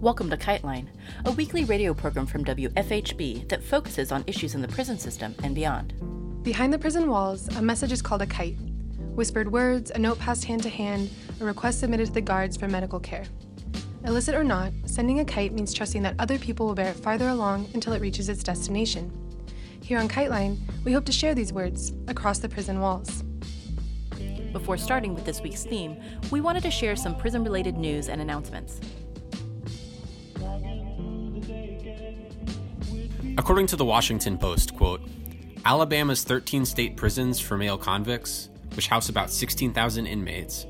Welcome to Kiteline, a weekly radio program from WFHB that focuses on issues in the prison system and beyond. Behind the prison walls, a message is called a kite. Whispered words, a note passed hand to hand, a request submitted to the guards for medical care. Illicit or not, sending a kite means trusting that other people will bear it farther along until it reaches its destination. Here on Kiteline, we hope to share these words across the prison walls. Before starting with this week's theme, we wanted to share some prison related news and announcements. According to the Washington Post, quote, Alabama's 13 state prisons for male convicts, which house about 16,000 inmates,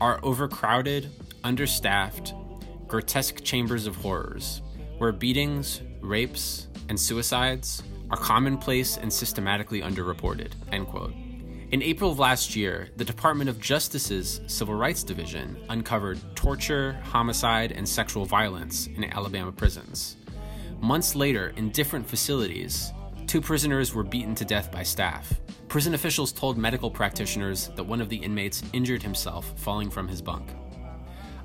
are overcrowded, understaffed, grotesque chambers of horrors, where beatings, rapes, and suicides are commonplace and systematically underreported. End quote. In April of last year, the Department of Justice's Civil Rights Division uncovered torture, homicide, and sexual violence in Alabama prisons. Months later, in different facilities, two prisoners were beaten to death by staff. Prison officials told medical practitioners that one of the inmates injured himself falling from his bunk.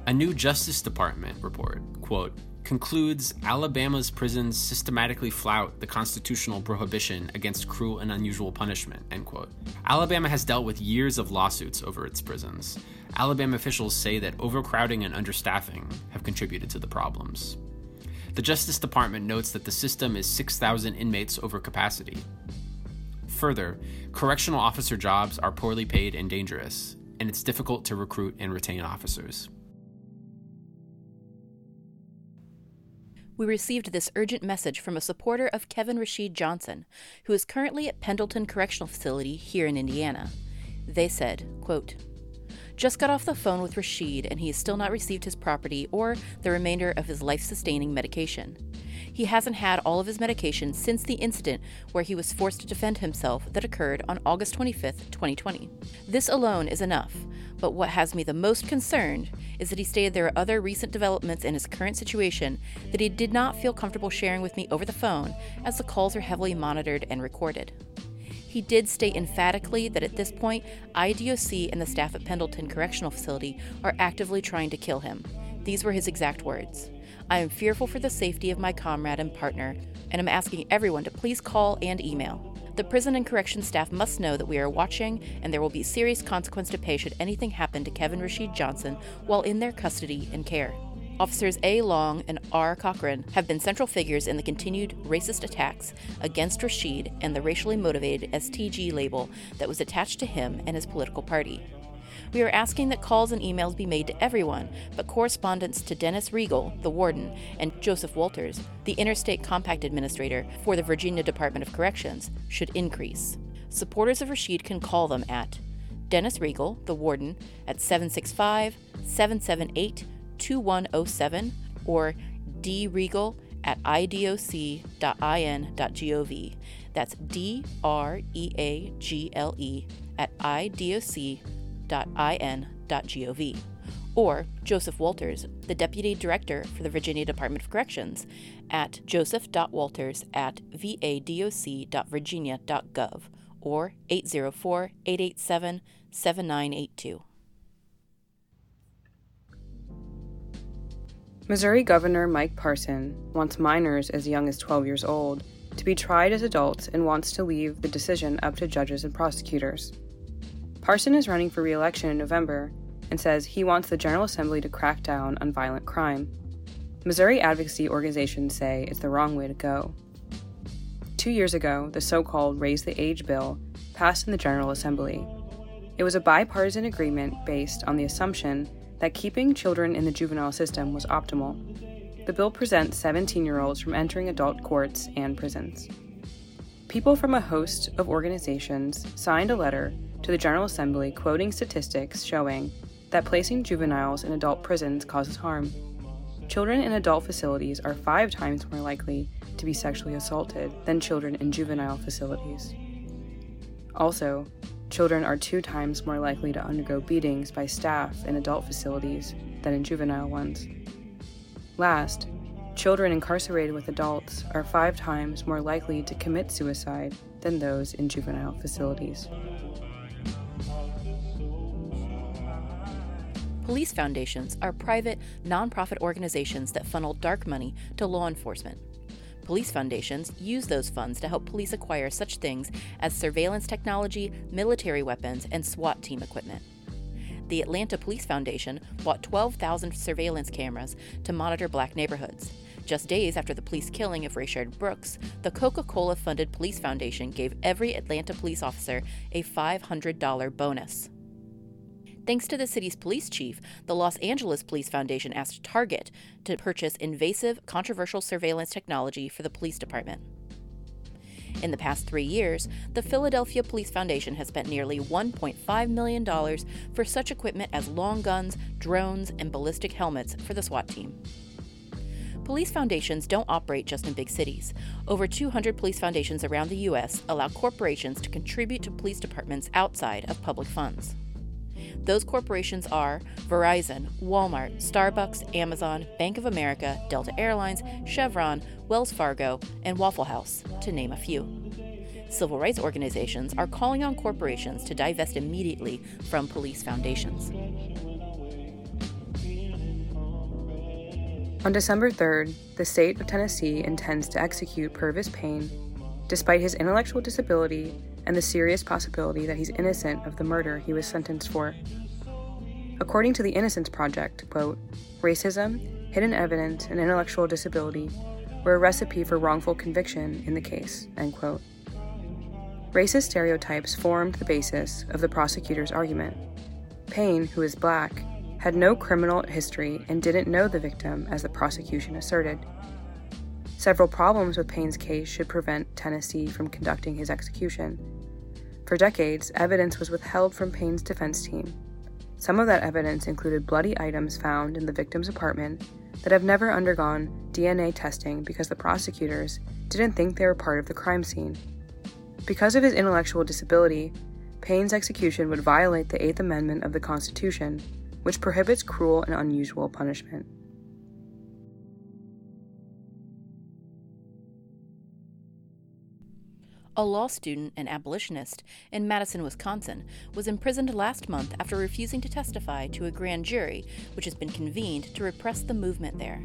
A new Justice Department report, quote, concludes Alabama's prisons systematically flout the constitutional prohibition against cruel and unusual punishment, end quote. Alabama has dealt with years of lawsuits over its prisons. Alabama officials say that overcrowding and understaffing have contributed to the problems. The Justice Department notes that the system is 6,000 inmates over capacity. Further, correctional officer jobs are poorly paid and dangerous, and it's difficult to recruit and retain officers. We received this urgent message from a supporter of Kevin Rashid Johnson, who is currently at Pendleton Correctional Facility here in Indiana. They said, quote, just got off the phone with Rashid, and he has still not received his property or the remainder of his life sustaining medication. He hasn't had all of his medication since the incident where he was forced to defend himself that occurred on August 25, 2020. This alone is enough, but what has me the most concerned is that he stated there are other recent developments in his current situation that he did not feel comfortable sharing with me over the phone, as the calls are heavily monitored and recorded. He did state emphatically that at this point, IDOC and the staff at Pendleton Correctional Facility are actively trying to kill him. These were his exact words. I am fearful for the safety of my comrade and partner, and I'm asking everyone to please call and email. The prison and correction staff must know that we are watching, and there will be serious consequence to pay should anything happen to Kevin Rashid Johnson while in their custody and care. Officers A. Long and R. Cochran have been central figures in the continued racist attacks against Rashid and the racially motivated STG label that was attached to him and his political party. We are asking that calls and emails be made to everyone, but correspondence to Dennis Reagle, the warden, and Joseph Walters, the Interstate Compact Administrator for the Virginia Department of Corrections, should increase. Supporters of Rashid can call them at Dennis Reagle, the warden, at 765 778 2107 or dreagle at idoc.in.gov. That's D R E A G L E at idoc.in.gov. Or Joseph Walters, the Deputy Director for the Virginia Department of Corrections, at joseph.walters at vadoc.virginia.gov or 804 887 7982. Missouri Governor Mike Parson wants minors as young as 12 years old to be tried as adults and wants to leave the decision up to judges and prosecutors. Parson is running for re election in November and says he wants the General Assembly to crack down on violent crime. Missouri advocacy organizations say it's the wrong way to go. Two years ago, the so called Raise the Age bill passed in the General Assembly. It was a bipartisan agreement based on the assumption that keeping children in the juvenile system was optimal. The bill prevents 17 year olds from entering adult courts and prisons. People from a host of organizations signed a letter to the General Assembly quoting statistics showing that placing juveniles in adult prisons causes harm. Children in adult facilities are five times more likely to be sexually assaulted than children in juvenile facilities. Also, children are two times more likely to undergo beatings by staff in adult facilities than in juvenile ones. Last, children incarcerated with adults are five times more likely to commit suicide than those in juvenile facilities. Police foundations are private, nonprofit organizations that funnel dark money to law enforcement. Police foundations use those funds to help police acquire such things as surveillance technology, military weapons, and SWAT team equipment. The Atlanta Police Foundation bought 12,000 surveillance cameras to monitor black neighborhoods. Just days after the police killing of Rayshard Brooks, the Coca Cola funded Police Foundation gave every Atlanta police officer a $500 bonus. Thanks to the city's police chief, the Los Angeles Police Foundation asked Target to purchase invasive, controversial surveillance technology for the police department. In the past three years, the Philadelphia Police Foundation has spent nearly $1.5 million for such equipment as long guns, drones, and ballistic helmets for the SWAT team. Police foundations don't operate just in big cities. Over 200 police foundations around the U.S. allow corporations to contribute to police departments outside of public funds. Those corporations are Verizon, Walmart, Starbucks, Amazon, Bank of America, Delta Airlines, Chevron, Wells Fargo, and Waffle House, to name a few. Civil rights organizations are calling on corporations to divest immediately from police foundations. On December 3rd, the state of Tennessee intends to execute Pervis Payne, despite his intellectual disability and the serious possibility that he's innocent of the murder he was sentenced for. According to the Innocence Project, quote, racism, hidden evidence, and intellectual disability were a recipe for wrongful conviction in the case, end quote. Racist stereotypes formed the basis of the prosecutor's argument. Payne, who is black, had no criminal history and didn't know the victim, as the prosecution asserted. Several problems with Payne's case should prevent Tennessee from conducting his execution. For decades, evidence was withheld from Payne's defense team. Some of that evidence included bloody items found in the victim's apartment that have never undergone DNA testing because the prosecutors didn't think they were part of the crime scene. Because of his intellectual disability, Payne's execution would violate the Eighth Amendment of the Constitution, which prohibits cruel and unusual punishment. A law student and abolitionist in Madison, Wisconsin, was imprisoned last month after refusing to testify to a grand jury which has been convened to repress the movement there.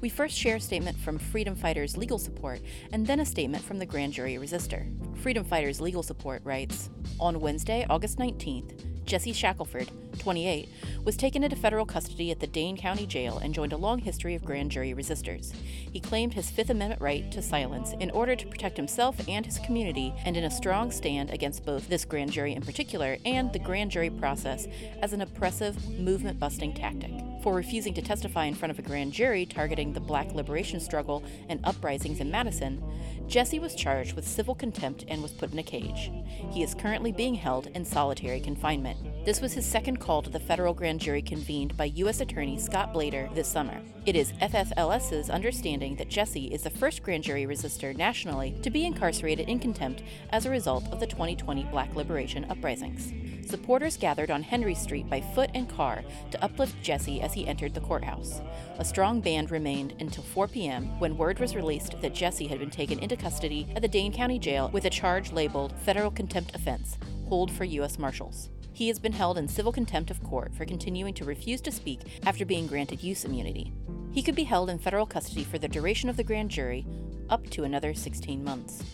We first share a statement from Freedom Fighters Legal Support and then a statement from the grand jury resistor. Freedom Fighters Legal Support writes On Wednesday, August 19th, Jesse Shackelford, 28, was taken into federal custody at the Dane County Jail and joined a long history of grand jury resistors. He claimed his Fifth Amendment right to silence in order to protect himself and his community, and in a strong stand against both this grand jury in particular and the grand jury process as an oppressive, movement busting tactic. For refusing to testify in front of a grand jury targeting the black liberation struggle and uprisings in Madison, Jesse was charged with civil contempt and was put in a cage. He is currently being held in solitary confinement. This was his second call to the federal grand jury convened by U.S. Attorney Scott Blader this summer. It is FFLS's understanding that Jesse is the first grand jury resistor nationally to be incarcerated in contempt as a result of the 2020 Black Liberation uprisings. Supporters gathered on Henry Street by foot and car to uplift Jesse as he entered the courthouse. A strong band remained until 4 p.m. when word was released that Jesse had been taken into custody at the Dane County Jail with a charge labeled Federal Contempt Offense, hold for U.S. Marshals. He has been held in civil contempt of court for continuing to refuse to speak after being granted use immunity. He could be held in federal custody for the duration of the grand jury, up to another 16 months.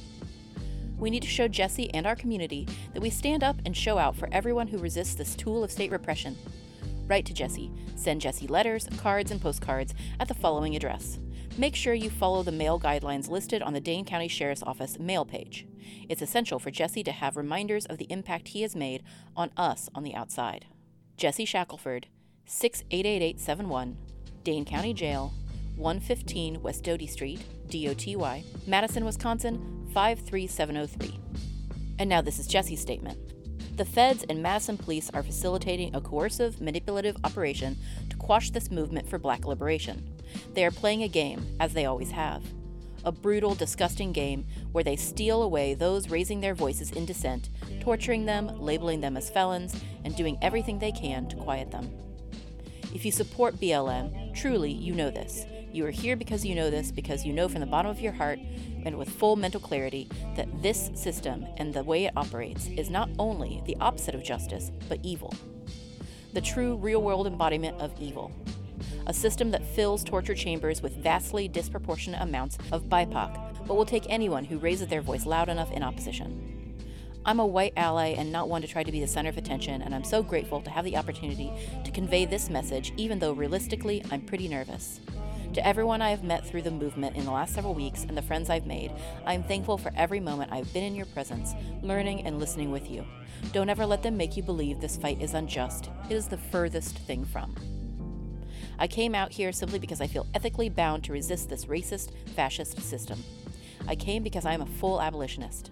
We need to show Jesse and our community that we stand up and show out for everyone who resists this tool of state repression. Write to Jesse. Send Jesse letters, cards, and postcards at the following address. Make sure you follow the mail guidelines listed on the Dane County Sheriff's Office mail page. It's essential for Jesse to have reminders of the impact he has made on us on the outside. Jesse Shackelford, 688871, Dane County Jail, 115 West Doty Street, DOTY, Madison, Wisconsin 53703. And now this is Jesse's statement. The feds and Madison police are facilitating a coercive, manipulative operation to quash this movement for black liberation. They are playing a game, as they always have. A brutal, disgusting game where they steal away those raising their voices in dissent, torturing them, labeling them as felons, and doing everything they can to quiet them. If you support BLM, truly you know this. You are here because you know this, because you know from the bottom of your heart and with full mental clarity that this system and the way it operates is not only the opposite of justice, but evil. the true real world embodiment of evil. A system that fills torture chambers with vastly disproportionate amounts of BIPOC, but will take anyone who raises their voice loud enough in opposition. I'm a white ally and not one to try to be the center of attention, and I'm so grateful to have the opportunity to convey this message, even though realistically, I'm pretty nervous. To everyone I have met through the movement in the last several weeks and the friends I've made, I am thankful for every moment I've been in your presence, learning and listening with you. Don't ever let them make you believe this fight is unjust. It is the furthest thing from. I came out here simply because I feel ethically bound to resist this racist, fascist system. I came because I am a full abolitionist.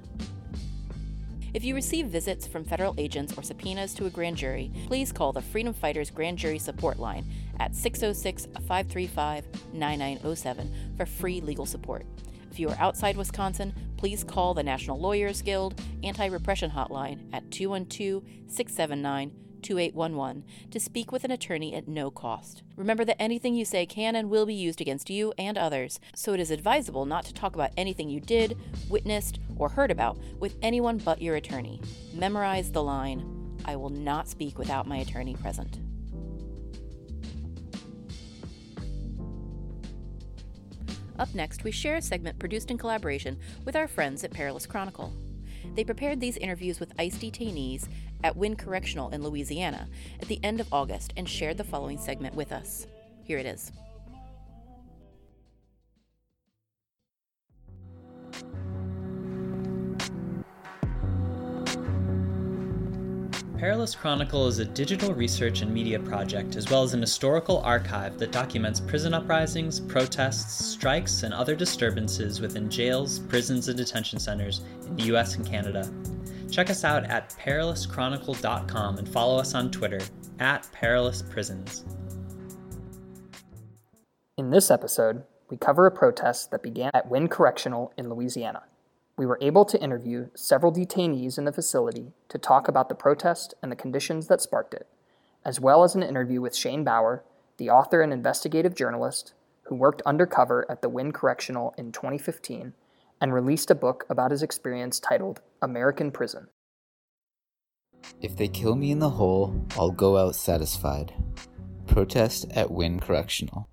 If you receive visits from federal agents or subpoenas to a grand jury, please call the Freedom Fighters Grand Jury Support Line at 606 535 9907 for free legal support. If you are outside Wisconsin, please call the National Lawyers Guild Anti Repression Hotline at 212 679 2811 to speak with an attorney at no cost. Remember that anything you say can and will be used against you and others, so it is advisable not to talk about anything you did, witnessed, or heard about with anyone but your attorney. Memorize the line I will not speak without my attorney present. Up next, we share a segment produced in collaboration with our friends at Perilous Chronicle. They prepared these interviews with ICE detainees at Winn Correctional in Louisiana at the end of August and shared the following segment with us. Here it is. Perilous Chronicle is a digital research and media project, as well as an historical archive that documents prison uprisings, protests, strikes, and other disturbances within jails, prisons, and detention centers in the US and Canada. Check us out at perilouschronicle.com and follow us on Twitter at perilousprisons. In this episode, we cover a protest that began at Winn Correctional in Louisiana. We were able to interview several detainees in the facility to talk about the protest and the conditions that sparked it, as well as an interview with Shane Bauer, the author and investigative journalist who worked undercover at the Winn Correctional in 2015 and released a book about his experience titled American Prison. If they kill me in the hole, I'll go out satisfied. Protest at Winn Correctional.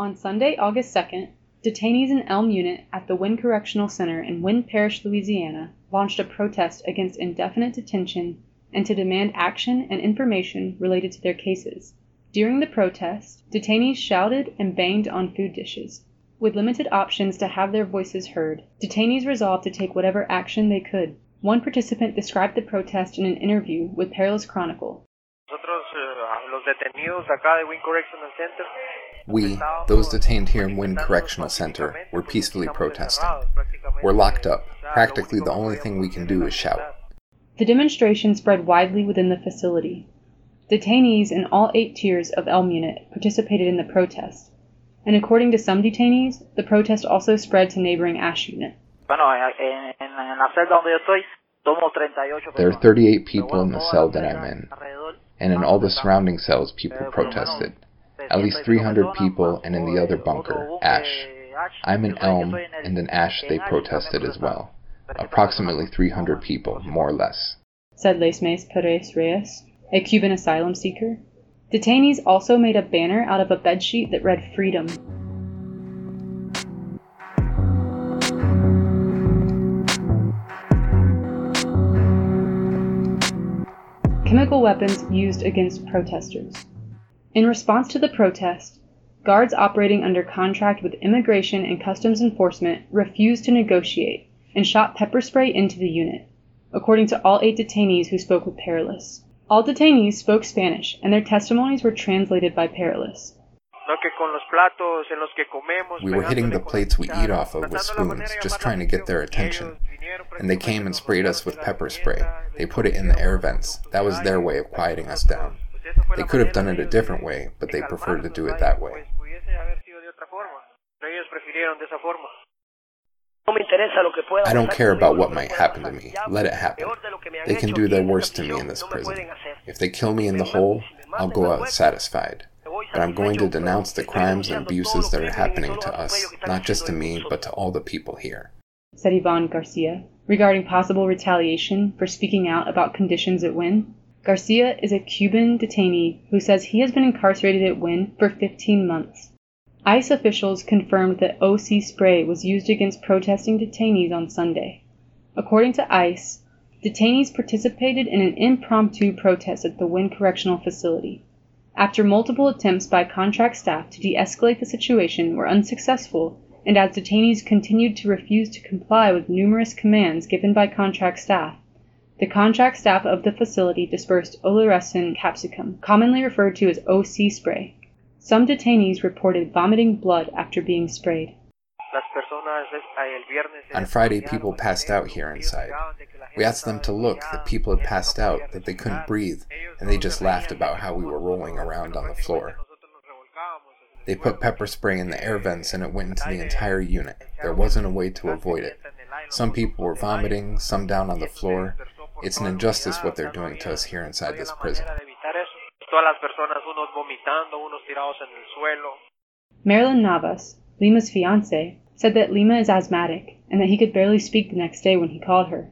On Sunday, August 2nd, detainees in Elm Unit at the Winn Correctional Center in Winn Parish, Louisiana, launched a protest against indefinite detention and to demand action and information related to their cases. During the protest, detainees shouted and banged on food dishes. With limited options to have their voices heard, detainees resolved to take whatever action they could. One participant described the protest in an interview with Perilous Chronicle. We, those detained here in Winn Correctional Center, were peacefully protesting. We're locked up. Practically the only thing we can do is shout. The demonstration spread widely within the facility. Detainees in all eight tiers of Elm Unit participated in the protest, and according to some detainees, the protest also spread to neighboring Ash Unit. There are 38 people in the cell that I'm in, and in all the surrounding cells, people protested. At least 300 people, and in the other bunker, Ash. I'm an Elm, and in Ash they protested as well. Approximately 300 people, more or less. Said Lesmes Perez Reyes, a Cuban asylum seeker. Detainees also made a banner out of a bedsheet that read Freedom. Chemical weapons used against protesters. In response to the protest, guards operating under contract with Immigration and Customs Enforcement refused to negotiate and shot pepper spray into the unit, according to all eight detainees who spoke with Perilous. All detainees spoke Spanish, and their testimonies were translated by Perilous. We were hitting the plates we eat off of with spoons, just trying to get their attention. And they came and sprayed us with pepper spray. They put it in the air vents. That was their way of quieting us down. They could have done it a different way, but they preferred to do it that way. I don't care about what might happen to me. Let it happen. They can do the worst to me in this prison. If they kill me in the hole, I'll go out satisfied. But I'm going to denounce the crimes and abuses that are happening to us, not just to me, but to all the people here. Said Ivan Garcia, regarding possible retaliation for speaking out about conditions at Winn. Garcia is a Cuban detainee who says he has been incarcerated at Winn for 15 months. ICE officials confirmed that OC spray was used against protesting detainees on Sunday. According to ICE, detainees participated in an impromptu protest at the Winn Correctional Facility. After multiple attempts by contract staff to de escalate the situation were unsuccessful, and as detainees continued to refuse to comply with numerous commands given by contract staff, the contract staff of the facility dispersed oleoresin capsicum, commonly referred to as OC spray. Some detainees reported vomiting blood after being sprayed. On Friday, people passed out here inside. We asked them to look that people had passed out, that they couldn't breathe, and they just laughed about how we were rolling around on the floor. They put pepper spray in the air vents and it went into the entire unit. There wasn't a way to avoid it. Some people were vomiting, some down on the floor. It's an injustice what they're doing to us here inside this prison. Marilyn Navas, Lima's fiance, said that Lima is asthmatic and that he could barely speak the next day when he called her.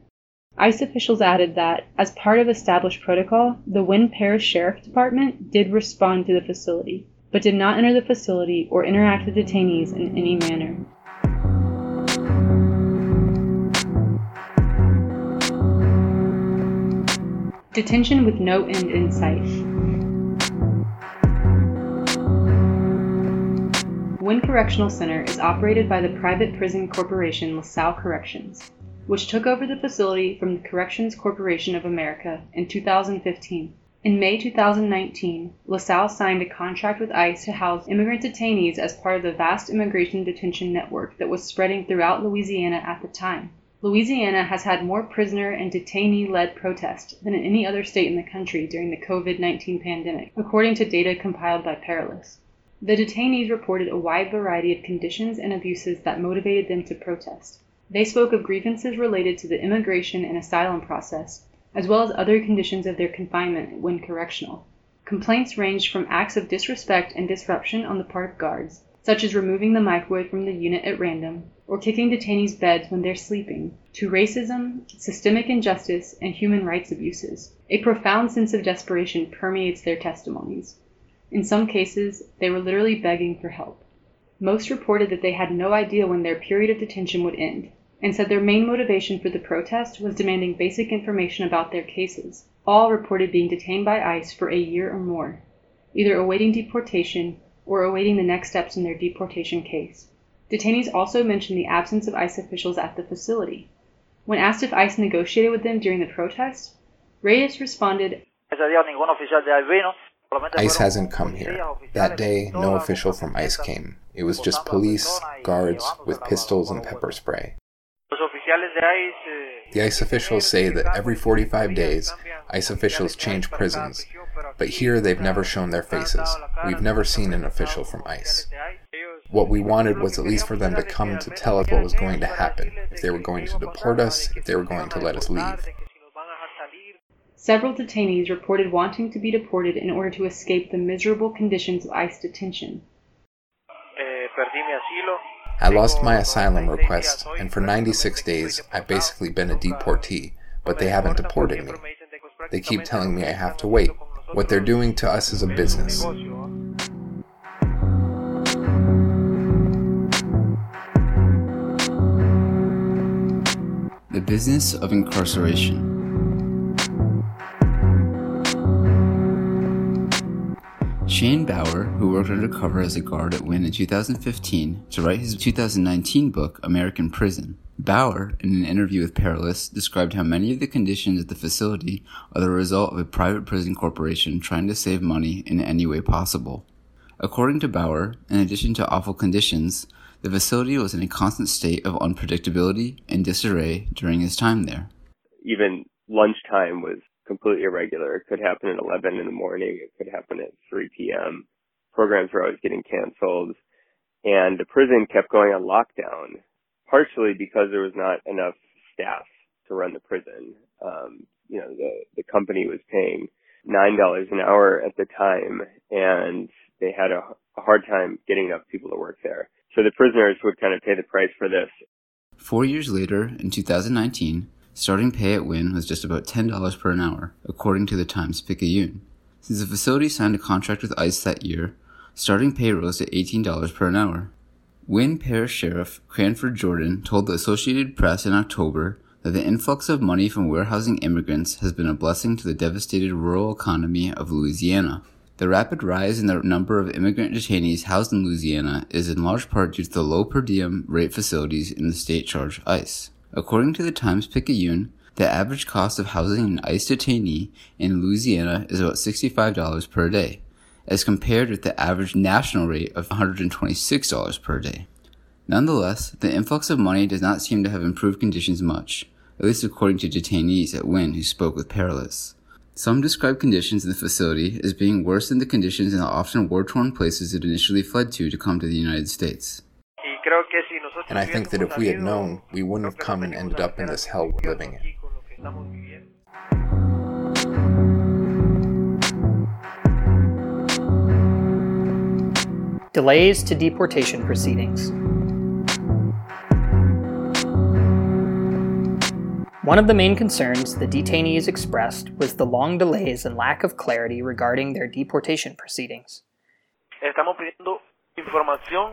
ICE officials added that, as part of established protocol, the Winn Parish Sheriff Department did respond to the facility, but did not enter the facility or interact with detainees in any manner. Detention with no end in sight. Winn Correctional Center is operated by the private prison corporation LaSalle Corrections, which took over the facility from the Corrections Corporation of America in 2015. In May 2019, LaSalle signed a contract with ICE to house immigrant detainees as part of the vast immigration detention network that was spreading throughout Louisiana at the time. Louisiana has had more prisoner and detainee led protests than any other state in the country during the COVID 19 pandemic, according to data compiled by Perilous. The detainees reported a wide variety of conditions and abuses that motivated them to protest. They spoke of grievances related to the immigration and asylum process, as well as other conditions of their confinement Winn Correctional. Complaints ranged from acts of disrespect and disruption on the part of guards, such as removing the microwave from the unit at random, or kicking detainees' beds when they're sleeping, to racism, systemic injustice, and human rights abuses. A profound sense of desperation permeates their testimonies. In some cases, they were literally begging for help. Most reported that they had no idea when their period of detention would end, and said their main motivation for the protest was demanding basic information about their cases. All reported being detained by ICE for a year or more, either awaiting deportation or awaiting the next steps in their deportation case. Detainees also mentioned the absence of ICE officials at the facility. When asked if ICE negotiated with them during the protest, Reyes responded, ICE hasn't come here. That day, no official from ICE came. It was just police, guards, with pistols and pepper spray. The ICE officials say that every 45 days, ICE officials change prisons, but here they've never shown their faces. We've never seen an official from ICE. What we wanted was at least for them to come to tell us what was going to happen, if they were going to deport us, if they were going to let us leave. Several detainees reported wanting to be deported in order to escape the miserable conditions of ICE detention. I lost my asylum request, and for 96 days I've basically been a deportee, but they haven't deported me. They keep telling me I have to wait. What they're doing to us as a business. The business of incarceration. Shane Bauer, who worked undercover as a guard at Winn in 2015 to write his 2019 book, American Prison. Bauer, in an interview with Perilous, described how many of the conditions at the facility are the result of a private prison corporation trying to save money in any way possible. According to Bauer, in addition to awful conditions, the facility was in a constant state of unpredictability and disarray during his time there. Even lunchtime was completely irregular. It could happen at 11 in the morning. It could happen at 3 p.m. Programs were always getting canceled. And the prison kept going on lockdown, partially because there was not enough staff to run the prison. Um, you know, the, the company was paying $9 an hour at the time and they had a, a hard time getting enough people to work there. So the prisoners would kind of pay the price for this. Four years later, in 2019, starting pay at Winn was just about $10 per an hour, according to the Times Picayune. Since the facility signed a contract with ICE that year, starting pay rose to $18 per an hour. Winn Parish Sheriff Cranford Jordan told the Associated Press in October that the influx of money from warehousing immigrants has been a blessing to the devastated rural economy of Louisiana. The rapid rise in the number of immigrant detainees housed in Louisiana is in large part due to the low per diem rate facilities in the state charge ICE. According to the Times Picayune, the average cost of housing an ICE detainee in Louisiana is about $65 per day, as compared with the average national rate of $126 per day. Nonetheless, the influx of money does not seem to have improved conditions much, at least according to detainees at Winn who spoke with Perilous. Some describe conditions in the facility as being worse than the conditions in the often war torn places it initially fled to to come to the United States. And I think that if we had known, we wouldn't have come and ended up in this hell we're living in. Delays to deportation proceedings. One of the main concerns the detainees expressed was the long delays and lack of clarity regarding their deportation proceedings.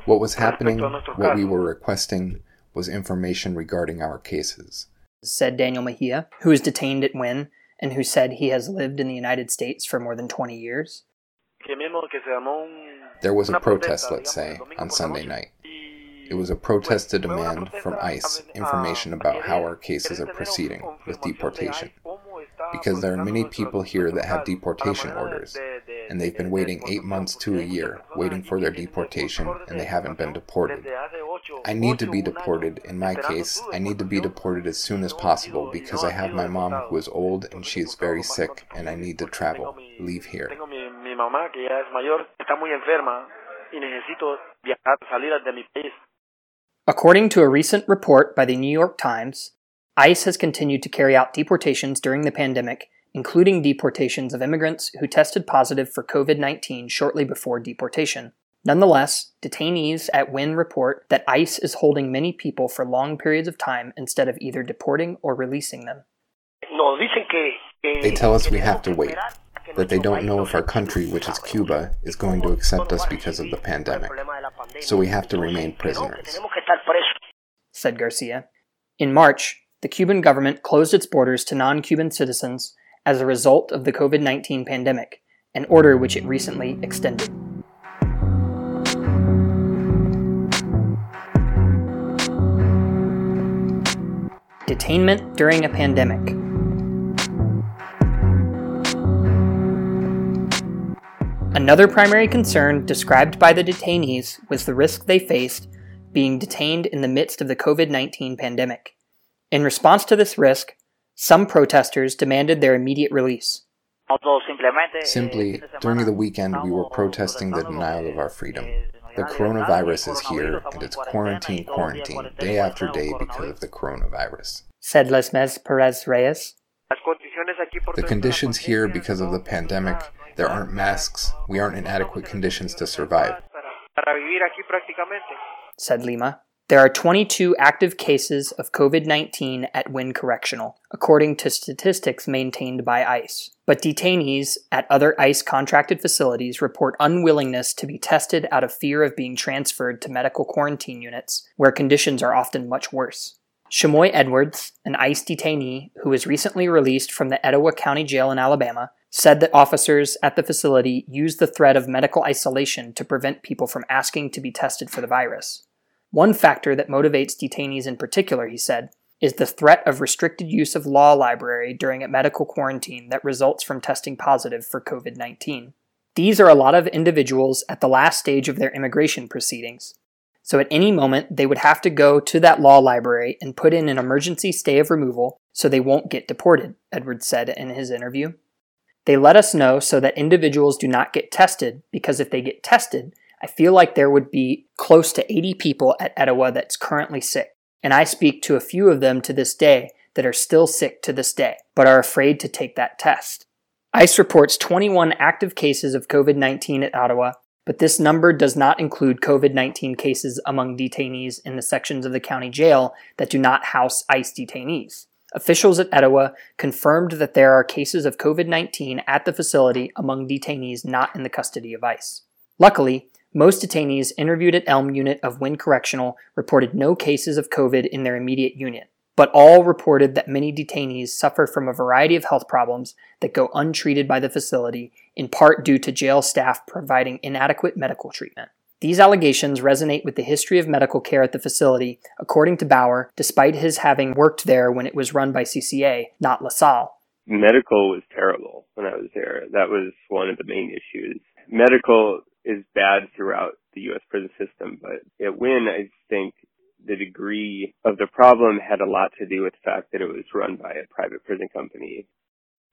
What was happening, what we were requesting, was information regarding our cases. Said Daniel Mejia, who is detained at Winn and who said he has lived in the United States for more than 20 years. There was a protest, let's say, on Sunday night. It was a protest to demand from ICE information about how our cases are proceeding with deportation. Because there are many people here that have deportation orders, and they've been waiting eight months to a year, waiting for their deportation, and they haven't been deported. I need to be deported. In my case, I need to be deported as soon as possible because I have my mom who is old and she is very sick, and I need to travel, leave here. According to a recent report by the New York Times, ICE has continued to carry out deportations during the pandemic including deportations of immigrants who tested positive for COVID 19 shortly before deportation. Nonetheless, detainees at Winn report that ICE is holding many people for long periods of time instead of either deporting or releasing them. They tell us we have to wait, that they don't know if our country, which is Cuba, is going to accept us because of the pandemic. So we have to remain prisoners. Said Garcia. In March, the Cuban government closed its borders to non Cuban citizens as a result of the COVID 19 pandemic, an order which it recently extended. Detainment during a pandemic. Another primary concern described by the detainees was the risk they faced being detained in the midst of the COVID 19 pandemic. In response to this risk, some protesters demanded their immediate release. Simply, during the weekend, we were protesting the denial of our freedom. The coronavirus is here, and it's quarantine, quarantine, day after day because of the coronavirus. Said Lesmes Perez Reyes. The conditions here because of the pandemic, there aren't masks, we aren't in adequate conditions to survive. Said Lima. There are 22 active cases of COVID 19 at Winn Correctional, according to statistics maintained by ICE. But detainees at other ICE contracted facilities report unwillingness to be tested out of fear of being transferred to medical quarantine units, where conditions are often much worse. Shamoy Edwards, an ICE detainee who was recently released from the Etowah County Jail in Alabama, said that officers at the facility use the threat of medical isolation to prevent people from asking to be tested for the virus. One factor that motivates detainees in particular, he said, is the threat of restricted use of law library during a medical quarantine that results from testing positive for COVID 19. These are a lot of individuals at the last stage of their immigration proceedings. So at any moment, they would have to go to that law library and put in an emergency stay of removal so they won't get deported, Edwards said in his interview. They let us know so that individuals do not get tested because if they get tested, I feel like there would be close to 80 people at Etowah that's currently sick, and I speak to a few of them to this day that are still sick to this day, but are afraid to take that test. ICE reports 21 active cases of COVID 19 at Etowah, but this number does not include COVID 19 cases among detainees in the sections of the county jail that do not house ICE detainees. Officials at Etowah confirmed that there are cases of COVID 19 at the facility among detainees not in the custody of ICE. Luckily, most detainees interviewed at Elm Unit of Winn Correctional reported no cases of COVID in their immediate unit, but all reported that many detainees suffer from a variety of health problems that go untreated by the facility, in part due to jail staff providing inadequate medical treatment. These allegations resonate with the history of medical care at the facility, according to Bauer, despite his having worked there when it was run by CCA, not LaSalle. Medical was terrible when I was there. That was one of the main issues. Medical is bad throughout the U.S. prison system, but at Winn, I think the degree of the problem had a lot to do with the fact that it was run by a private prison company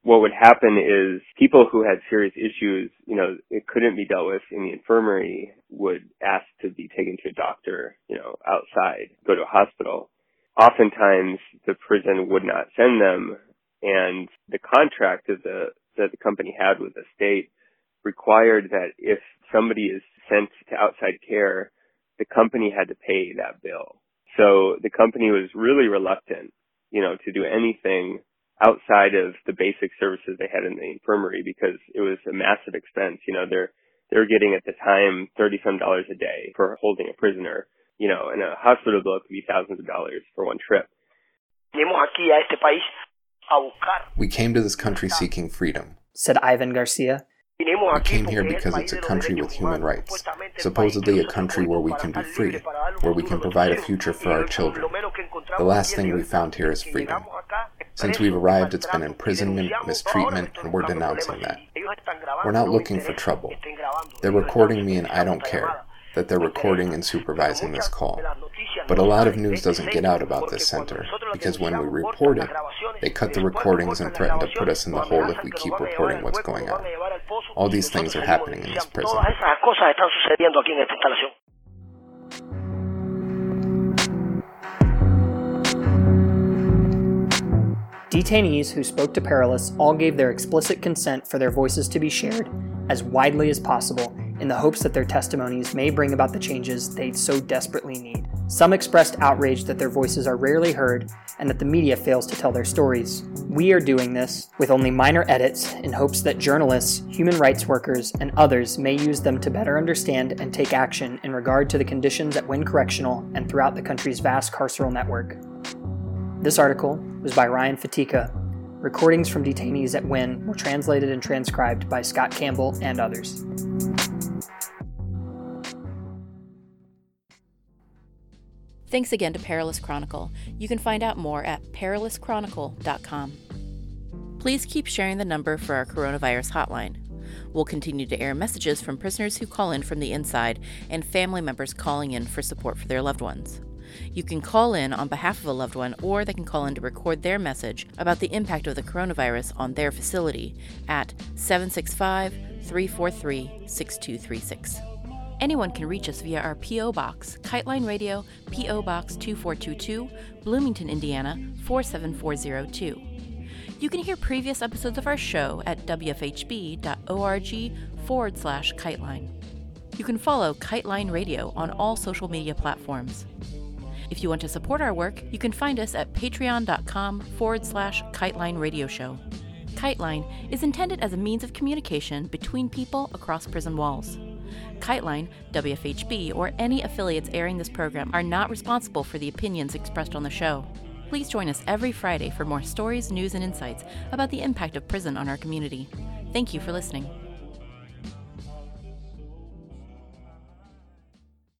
what would happen is people who had serious issues, you know, it couldn't be dealt with in the infirmary would ask to be taken to a doctor, you know, outside, go to a hospital. Oftentimes the prison would not send them and the contract that the, that the company had with the state required that if somebody is sent to outside care, the company had to pay that bill. So the company was really reluctant, you know, to do anything outside of the basic services they had in the infirmary because it was a massive expense. You know, they're they're getting at the time thirty some dollars a day for holding a prisoner. You know, and a hospital bill could be thousands of dollars for one trip. We came to this country seeking freedom, said Ivan Garcia. We came here because it's a country with human rights, supposedly a country where we can be free, where we can provide a future for our children. The last thing we found here is freedom. Since we've arrived, it's been imprisonment, mistreatment, and we're denouncing that. We're not looking for trouble. They're recording me and I don't care that they're recording and supervising this call. But a lot of news doesn't get out about this center, because when we report it, they cut the recordings and threaten to put us in the hole if we keep reporting what's going on. All these things are happening in this prison. Detainees who spoke to Perilous all gave their explicit consent for their voices to be shared as widely as possible in the hopes that their testimonies may bring about the changes they so desperately need. Some expressed outrage that their voices are rarely heard and that the media fails to tell their stories. We are doing this with only minor edits in hopes that journalists, human rights workers, and others may use them to better understand and take action in regard to the conditions at Winn Correctional and throughout the country's vast carceral network. This article was by Ryan Fatica. Recordings from detainees at Winn were translated and transcribed by Scott Campbell and others. Thanks again to Perilous Chronicle. You can find out more at perilouschronicle.com. Please keep sharing the number for our coronavirus hotline. We'll continue to air messages from prisoners who call in from the inside and family members calling in for support for their loved ones. You can call in on behalf of a loved one, or they can call in to record their message about the impact of the coronavirus on their facility at 765 343 6236. Anyone can reach us via our P.O. Box, Kiteline Radio, P.O. Box 2422, Bloomington, Indiana 47402. You can hear previous episodes of our show at wfhb.org forward slash kiteline. You can follow Kiteline Radio on all social media platforms. If you want to support our work, you can find us at patreon.com forward slash Kiteline Radio Show. Kiteline is intended as a means of communication between people across prison walls. Kiteline, WFHB, or any affiliates airing this program are not responsible for the opinions expressed on the show. Please join us every Friday for more stories, news, and insights about the impact of prison on our community. Thank you for listening.